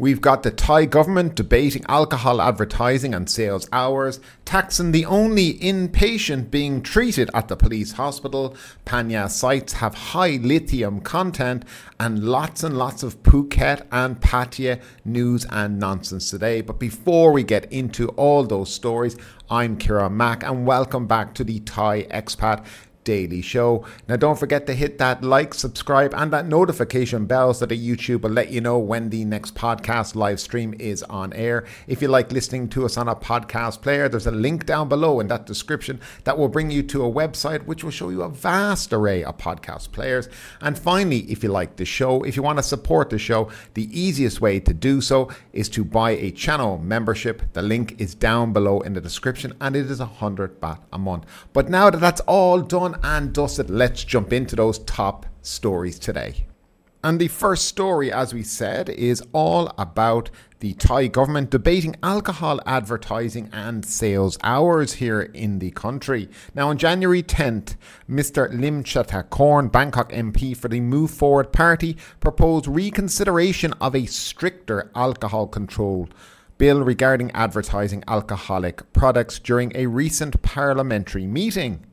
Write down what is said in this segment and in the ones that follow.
We've got the Thai government debating alcohol advertising and sales hours, Thaksin the only inpatient being treated at the police hospital, Phang Nga sites have high lithium content, and lots and lots of Phuket and Pattaya news and nonsense today. But before we get into all those stories, I'm Kieran Mack, and welcome back to the Thai Expat daily show. Now, don't forget to hit that like, subscribe, and that notification bell so that YouTube will let you know when the next podcast live stream is on air. If you like listening to us on a podcast player, there's a link down below in that description that will bring you to a website which will show you a vast array of podcast players. And finally, if you like the show, if you want to support the show, the easiest way to do so is to buy a channel membership. The link is down below in the description and it is a 100 baht a month. But now that that's all done, done and dusted, let's jump into those top stories today. And the first story, as we said, is all about the Thai government debating alcohol advertising and sales hours here in the country. Now, on January 10th, Mr. Lim Chathakorn, Bangkok MP for the Move Forward Party, proposed reconsideration of a stricter alcohol control bill regarding advertising alcoholic products during a recent parliamentary meeting.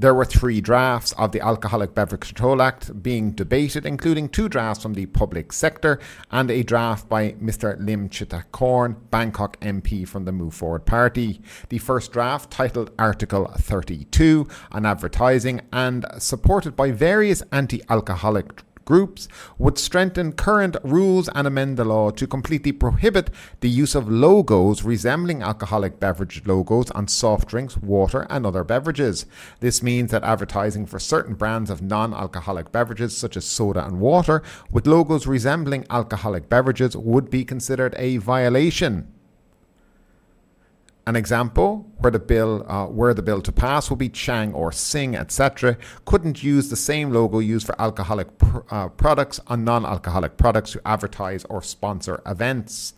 There were three drafts of the Alcoholic Beverage Control Act being debated, including two drafts from the public sector and a draft by Mr. Lim Chittakorn, Bangkok MP from the Move Forward Party. The first draft, titled Article 32 on advertising and supported by various anti alcoholic groups would strengthen current rules and amend the law to completely prohibit the use of logos resembling alcoholic beverage logos on soft drinks, water, and other beverages. This means that advertising for certain brands of non alcoholic beverages, such as soda and water, with logos resembling alcoholic beverages would be considered a violation. An example where the bill uh, the bill to pass would be Chang or Sing, etc., couldn't use the same logo used for alcoholic pr- uh, products on non-alcoholic products to advertise or sponsor events.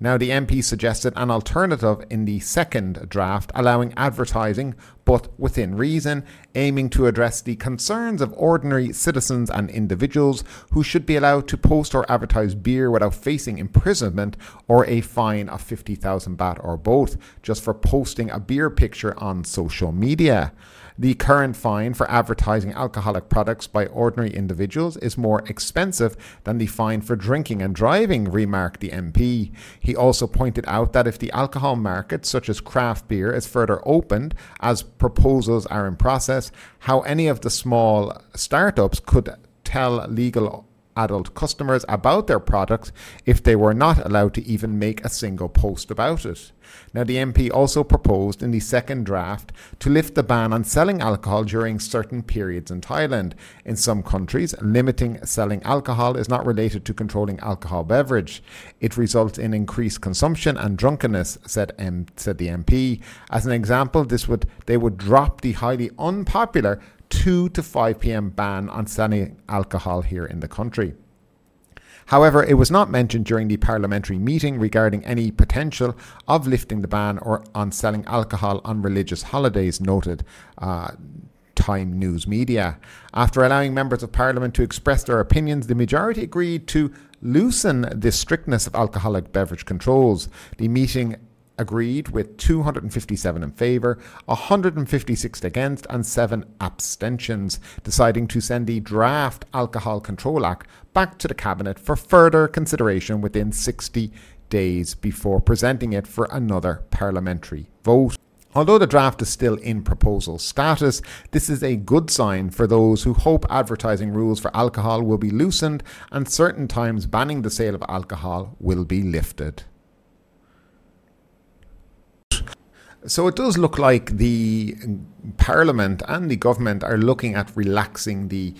Now, the MP suggested an alternative in the second draft, allowing advertising, but within reason, aiming to address the concerns of ordinary citizens and individuals who should be allowed to post or advertise beer without facing imprisonment or a fine of 50,000 baht or both, just for posting a beer picture on social media. The current fine for advertising alcoholic products by ordinary individuals is more expensive than the fine for drinking and driving, remarked the MP. He also pointed out that if the alcohol market, such as craft beer, is further opened, as proposals are in process, how any of the small startups could tell legal adult customers about their products if they were not allowed to even make a single post about it. Now, the MP also proposed in the second draft to lift the ban on selling alcohol during certain periods in Thailand. In some countries, limiting selling alcohol is not related to controlling alcohol beverage. It results in increased consumption and drunkenness, said, M- said the MP. As an example, this would they would drop the highly unpopular 2 to 5 p.m. ban on selling alcohol here in the country. However, it was not mentioned during the parliamentary meeting regarding any potential of lifting the ban or on selling alcohol on religious holidays, noted. Uh, Time News Media. After allowing members of parliament to express their opinions, the majority agreed to loosen the strictness of alcoholic beverage controls. The meeting agreed with 257 in favour, 156 against, and 7 abstentions, deciding to send the draft Alcohol Control Act back to the Cabinet for further consideration within 60 days before presenting it for another parliamentary vote. Although the draft is still in proposal status, this is a good sign for those who hope advertising rules for alcohol will be loosened and certain times banning the sale of alcohol will be lifted. So it does look like the Parliament and the government are looking at relaxing the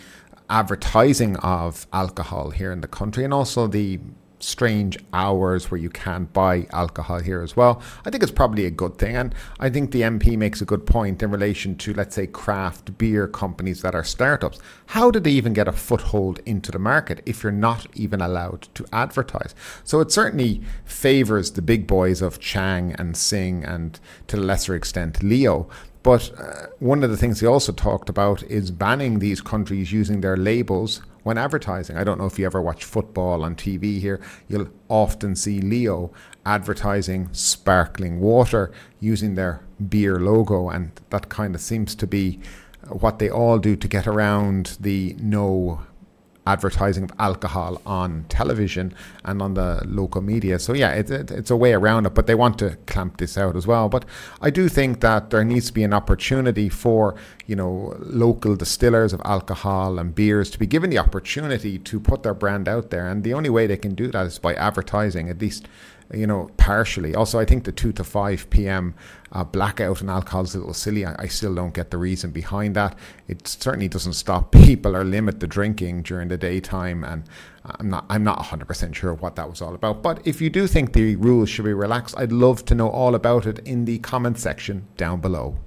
advertising of alcohol here in the country and also the strange hours where you can't buy alcohol here as well. I think it's probably a good thing. And I think the MP makes a good point in relation to, let's say, craft beer companies that are startups. How did they even get a foothold into the market if you're not even allowed to advertise? So it certainly favors the big boys of Chang and Sing and to a lesser extent Leo. But uh, one of the things he also talked about is banning these countries using their labels when advertising. I don't know if you ever watch football on TV here, you'll often see Leo advertising sparkling water using their beer logo, and that kind of seems to be what they all do to get around the no advertising of alcohol on television and on the local media. So yeah, it, it, it's a way around it, but they want to clamp this out as well. But I do think that there needs to be an opportunity for you know local distillers of alcohol and beers to be given the opportunity to put their brand out there, and the only way they can do that is by advertising at least you know, partially. Also, I think the 2 to 5 p.m. Uh, blackout in alcohol is a little silly. I, I, still don't get the reason behind that. It certainly doesn't stop people or limit the drinking during the daytime, and I'm not I'm not 100% sure what that was all about. But if you do think the rules should be relaxed, I'd love to know all about it in the comment section down below.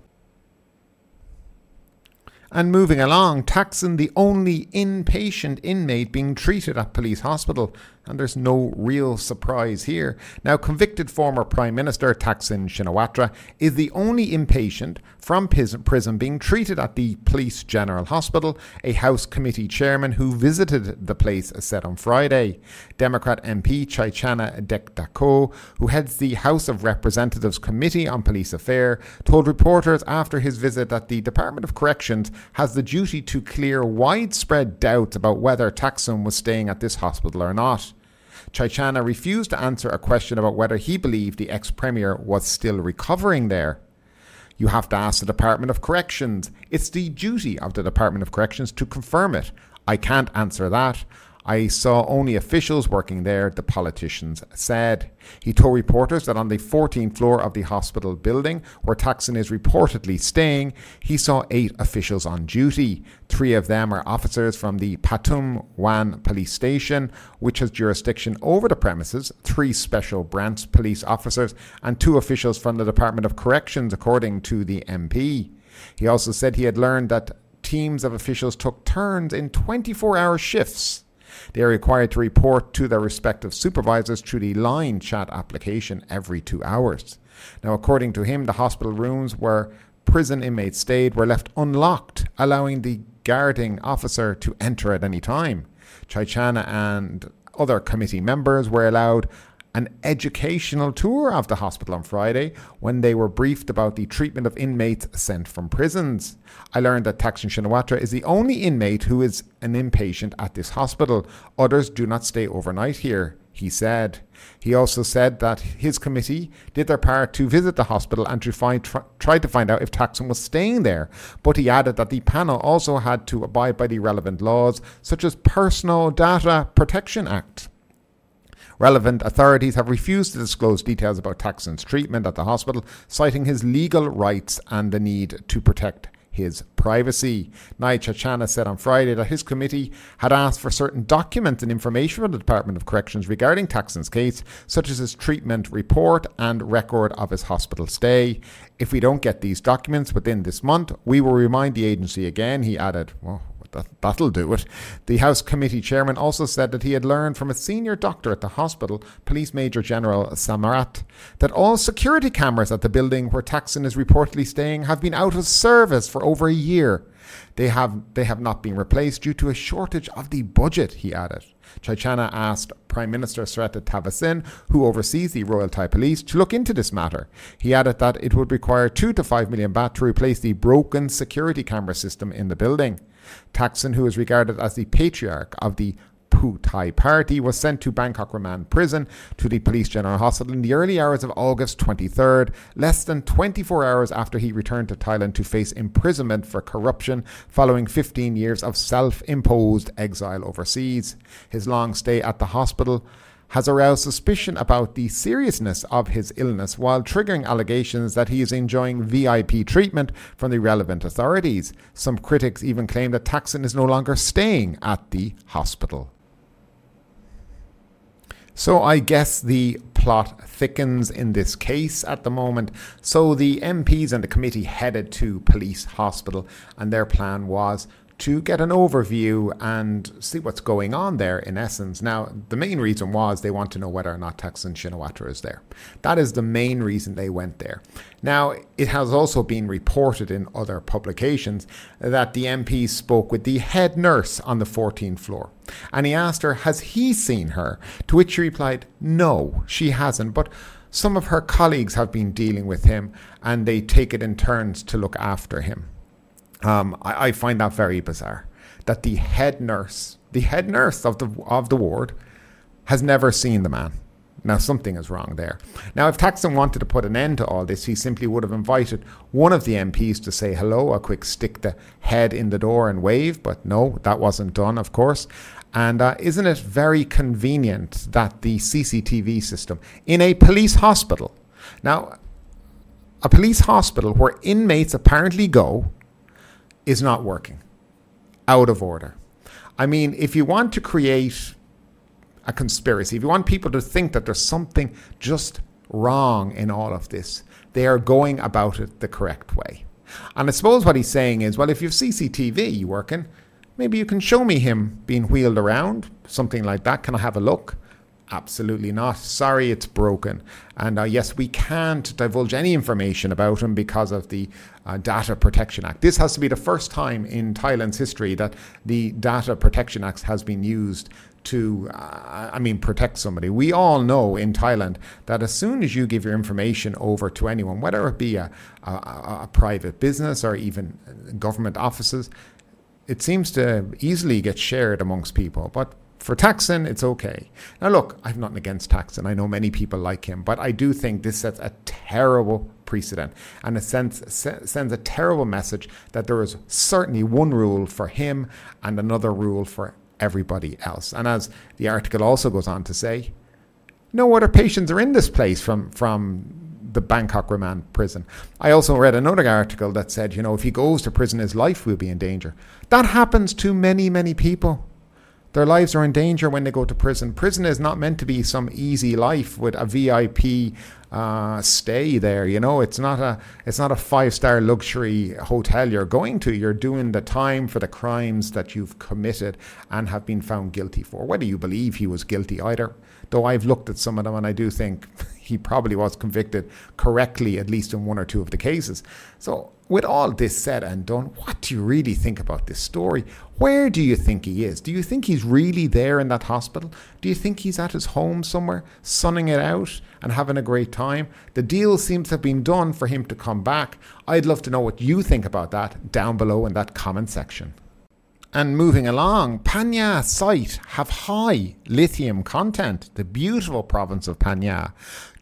And moving along, Thaksin, the only inpatient inmate being treated at police hospital, and there's no real surprise here. Now, convicted former Prime Minister Thaksin Shinawatra is the only inpatient from prison being treated at the Police General Hospital, a House Committee chairman who visited the place said on Friday. Democrat MP Chaichana Dekdako, who heads the House of Representatives Committee on Police Affairs, told reporters after his visit that the Department of Corrections has the duty to clear widespread doubts about whether Thaksin was staying at this hospital or not. Chaichana refused to answer a question about whether he believed the ex premier was still recovering there. You have to ask the Department of Corrections. It's the duty of the Department of Corrections to confirm it. I can't answer that. I saw only officials working there, the politicians said. He told reporters that on the 14th floor of the hospital building, where Thaksin is reportedly staying, he saw eight officials on duty. Three of them are officers from the Pathum Wan police station, which has jurisdiction over the premises, three special branch police officers, and two officials from the Department of Corrections, according to the MP. He also said he had learned that teams of officials took turns in 24 hour shifts they are required to report to their respective supervisors through the line chat application every two hours. Now, according to him, the hospital rooms where prison inmates stayed were left unlocked, allowing the guarding officer to enter at any time. Chaichana and other committee members were allowed an educational tour of the hospital on Friday when they were briefed about the treatment of inmates sent from prisons. I learned that Thaksin Shinawatra is the only inmate who is an inpatient at this hospital. Others do not stay overnight here, he said. He also said that his committee did their part to visit the hospital and to find, tr- try to find out if Thaksin was staying there. But he added that the panel also had to abide by the relevant laws, such as Personal Data Protection Act. Relevant authorities have refused to disclose details about Thaksin's treatment at the hospital, citing his legal rights and the need to protect his privacy. Nai Chaichana said on Friday that his committee had asked for certain documents and information from the Department of Corrections regarding Thaksin's case, such as his treatment report and record of his hospital stay. If we don't get these documents within this month, we will remind the agency again, he added. Well, that, that'll do it. The House Committee chairman also said that he had learned from a senior doctor at the hospital, Police Major General Samarat, that all security cameras at the building where Thaksin is reportedly staying have been out of service for over a year. They have, they have not been replaced due to a shortage of the budget, he added. Chaichana asked Prime Minister Srettha Thavisin, who oversees the Royal Thai Police, to look into this matter. He added that it would require 2 to 5 million baht to replace the broken security camera system in the building. Thaksin, who is regarded as the patriarch of the Pheu Thai Party, was sent to Bangkok Remand Prison to the Police General Hospital in the early hours of August 23rd, less than 24 hours after he returned to Thailand to face imprisonment for corruption following 15 years of self imposed exile overseas. His long stay at the hospital has aroused suspicion about the seriousness of his illness while triggering allegations that he is enjoying VIP treatment from the relevant authorities. Some critics even claim that Thaksin is no longer staying at the hospital. So I guess the plot thickens in this case at the moment. So the MPs and the committee headed to police hospital and their plan was to get an overview and see what's going on there in essence. Now, the main reason was they want to know whether or not Thaksin Shinawatra is there. That is the main reason they went there. Now, it has also been reported in other publications that the MP spoke with the head nurse on the 14th floor and he asked her, Has he seen her? To which she replied, No, she hasn't. But some of her colleagues have been dealing with him and they take it in turns to look after him. Um, I, I, find that very bizarre that the head nurse, the head nurse of the of the ward, has never seen the man. Now something is wrong there. Now, if Thaksin wanted to put an end to all this, he simply would have invited one of the MPs to say hello, a quick stick the head in the door and wave. But no, that wasn't done, of course. And uh, isn't it very convenient that the CCTV system in a police hospital, now, a police hospital where inmates apparently go is not working, out of order. I mean, if you want to create a conspiracy, if you want people to think that there's something just wrong in all of this, they are going about it the correct way. And I suppose what he's saying is, well, if you've CCTV working, maybe you can show me him being wheeled around, something like that. Can I have a look? Absolutely not. Sorry, it's broken. And uh, yes, we can't divulge any information about him because of the uh, Data Protection Act. This has to be the first time in Thailand's history that the Data Protection Act has been used to, uh, I mean, protect somebody. We all know in Thailand that as soon as you give your information over to anyone, whether it be a, a, a private business or even government offices, it seems to easily get shared amongst people. But for Thaksin, it's okay. Now, look, I've nothing against Thaksin. I know many people like him, but I do think this sets a terrible precedent and it sends, sends a terrible message that there is certainly one rule for him and another rule for everybody else. And as the article also goes on to say, no other patients are in this place from, from the Bangkok remand prison. I also read another article that said, you know, if he goes to prison, his life will be in danger. That happens to many, many people. Their lives are in danger when they go to prison. Prison is not meant to be some easy life with a VIP uh, stay there. You know, it's not a it's not a five star luxury hotel you're going to. You're doing the time for the crimes that you've committed and have been found guilty for. Whether you believe he was guilty either, though I've looked at some of them and I do think he probably was convicted correctly, at least in one or two of the cases. So, with all this said and done, what do you really think about this story? Where do you think he is? Do you think he's really there in that hospital? Do you think he's at his home somewhere, sunning it out and having a great time? The deal seems to have been done for him to come back. I'd love to know what you think about that down below in that comment section. And moving along, Phang site have high lithium content, the beautiful province of Phang Nga.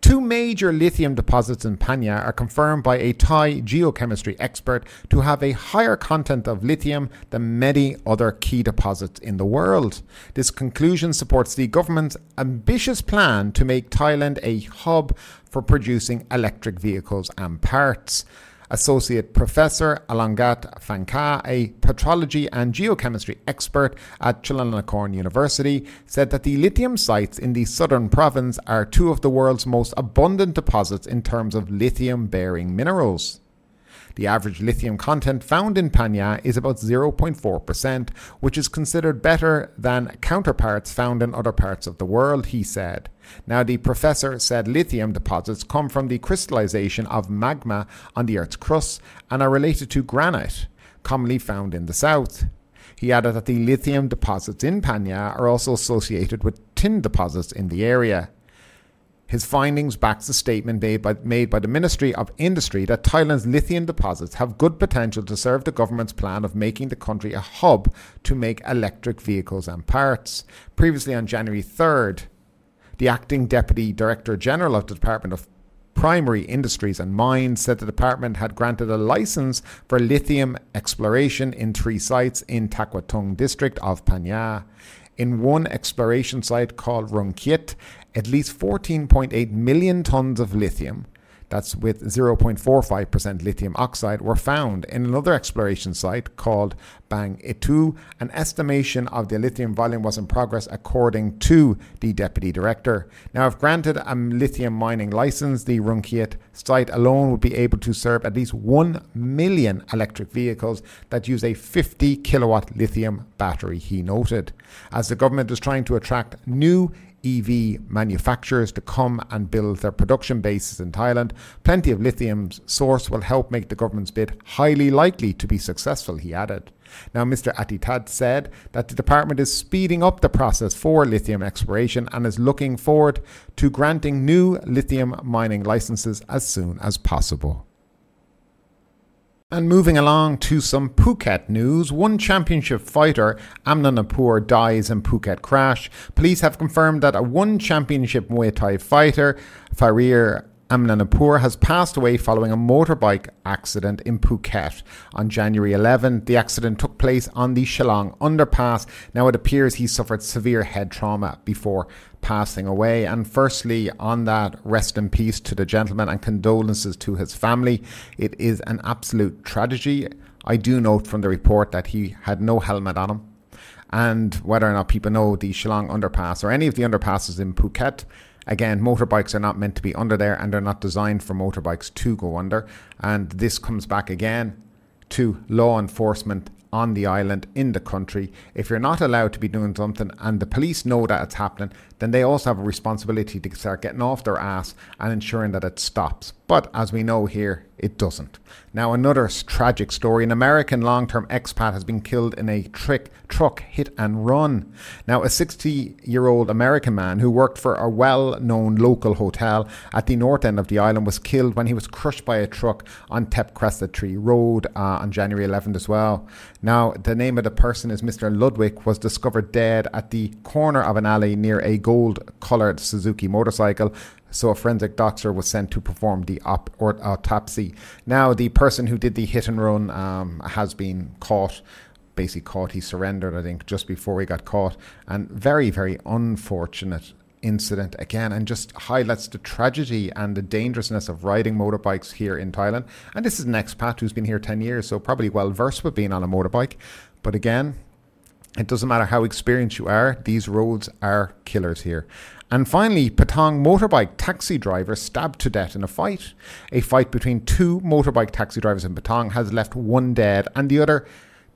Two major lithium deposits in Phang Nga are confirmed by a Thai geochemistry expert to have a higher content of lithium than many other key deposits in the world. This conclusion supports the government's ambitious plan to make Thailand a hub for producing electric vehicles and parts. Associate Professor Alangat Phangkha, a petrology and geochemistry expert at Chulalongkorn University, said that the lithium sites in the southern province are two of the world's most abundant deposits in terms of lithium bearing minerals. The average lithium content found in Phang Nga is about 0.4%, which is considered better than counterparts found in other parts of the world, he said. Now, the professor said lithium deposits come from the crystallization of magma on the Earth's crust and are related to granite, commonly found in the south. He added that the lithium deposits in Phang Nga are also associated with tin deposits in the area. His findings backs the statement made by, made by the Ministry of Industry that Thailand's lithium deposits have good potential to serve the government's plan of making the country a hub to make electric vehicles and parts. Previously on January 3rd, the acting Deputy Director General of the Department of Primary Industries and Mines said the department had granted a license for lithium exploration in three sites in Takwat district of Phang Nga. In one exploration site called Rungkiet, at least 14.8 million tons of lithium, that's with 0.45% lithium oxide, were found in another exploration site called Bang Itu. An estimation of the lithium volume was in progress, according to the deputy director. Now, if granted a lithium mining license, the Rungkiet site alone would be able to serve at least 1 million electric vehicles that use a 50 kilowatt lithium battery, he noted. As the government is trying to attract new EV manufacturers to come and build their production bases in Thailand. Plenty of lithium source will help make the government's bid highly likely to be successful, he added. Now, Mr. Atitad said that the department is speeding up the process for lithium exploration and is looking forward to granting new lithium mining licenses as soon as possible. And moving along to some Phuket news, one championship fighter, Amna dies in Phuket crash. Police have confirmed that a one championship Muay Thai fighter, Farir Amnanapur has passed away following a motorbike accident in Phuket on January 11. The accident took place on the Chalong underpass. Now it appears he suffered severe head trauma before passing away. And firstly, on that, rest in peace to the gentleman and condolences to his family. It is an absolute tragedy. I do note from the report that he had no helmet on him. And whether or not people know the Chalong underpass or any of the underpasses in Phuket, Again, motorbikes are not meant to be under there and they're not designed for motorbikes to go under. And this comes back again to law enforcement on the island in the country. If you're not allowed to be doing something and the police know that it's happening, then they also have a responsibility to start getting off their ass and ensuring that it stops. But as we know here, it doesn't. Now, another tragic story an American long term expat has been killed in a trick, truck hit and run. Now, a 60 year old American man who worked for a well known local hotel at the north end of the island was killed when he was crushed by a truck on Thepkrasattri Road uh, on January 11th as well. Now, the name of the person is Mr. Ludwig, was discovered dead at the corner of an alley near a gold coloured Suzuki motorcycle. So a forensic doctor was sent to perform the op- autopsy. Now, the person who did the hit and run um, has been caught basically caught. He surrendered, I think, just before he got caught. And very, very unfortunate incident again and just highlights the tragedy and the dangerousness of riding motorbikes here in Thailand. And this is an expat who's been here 10 years, so probably well versed with being on a motorbike. But again, it doesn't matter how experienced you are, these roads are killers here. And finally, Patong motorbike taxi driver stabbed to death in a fight. A fight between two motorbike taxi drivers in Patong has left one dead and the other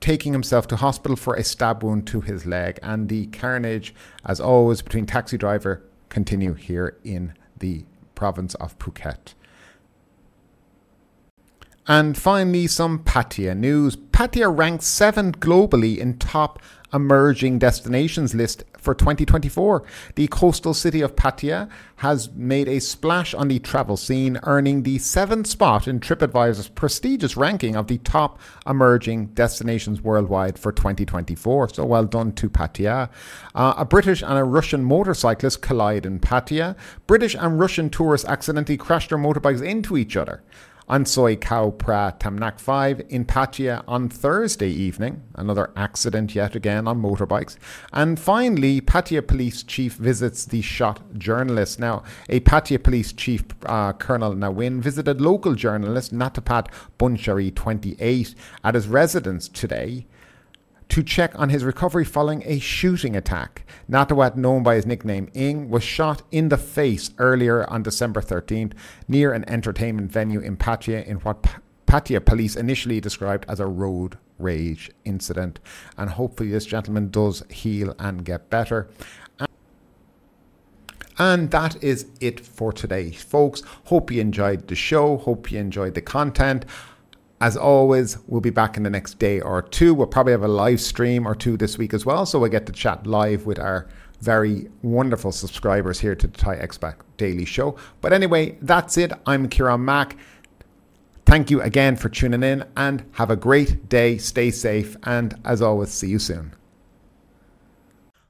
taking himself to hospital for a stab wound to his leg. And the carnage, as always, between taxi driver continue here in the province of Phuket. And finally, some Pattaya news. Pattaya ranks seventh globally in top emerging destinations list for 2024. The coastal city of Pattaya has made a splash on the travel scene, earning the seventh spot in TripAdvisor's prestigious ranking of the top emerging destinations worldwide for 2024. So well done to Pattaya. Uh, a British and a Russian motorcyclist collide in Pattaya. British and Russian tourists accidentally crashed their motorbikes into each other Soi Khao Phra Tamnak 5 in Pattaya on Thursday evening. Another accident yet again on motorbikes. And finally, Pattaya Police Chief visits the shot journalist. Now, a Pattaya Police Chief, uh, Colonel Nawin, visited local journalist Natapat Bunchari, 28, at his residence today to check on his recovery following a shooting attack. Natawat, known by his nickname Ing, was shot in the face earlier on December 13th near an entertainment venue in Pattaya in what Pattaya police initially described as a road rage incident. And hopefully, this gentleman does heal and get better. And that is it for today, folks. Hope you enjoyed the show. Hope you enjoyed the content. As always, we'll be back in the next day or two. We'll probably have a live stream or two this week as well. So we'll get to chat live with our very wonderful subscribers here to the Thai Expat Daily Show. But anyway, that's it. I'm Kieran Mack. Thank you again for tuning in and have a great day. Stay safe. And as always, see you soon.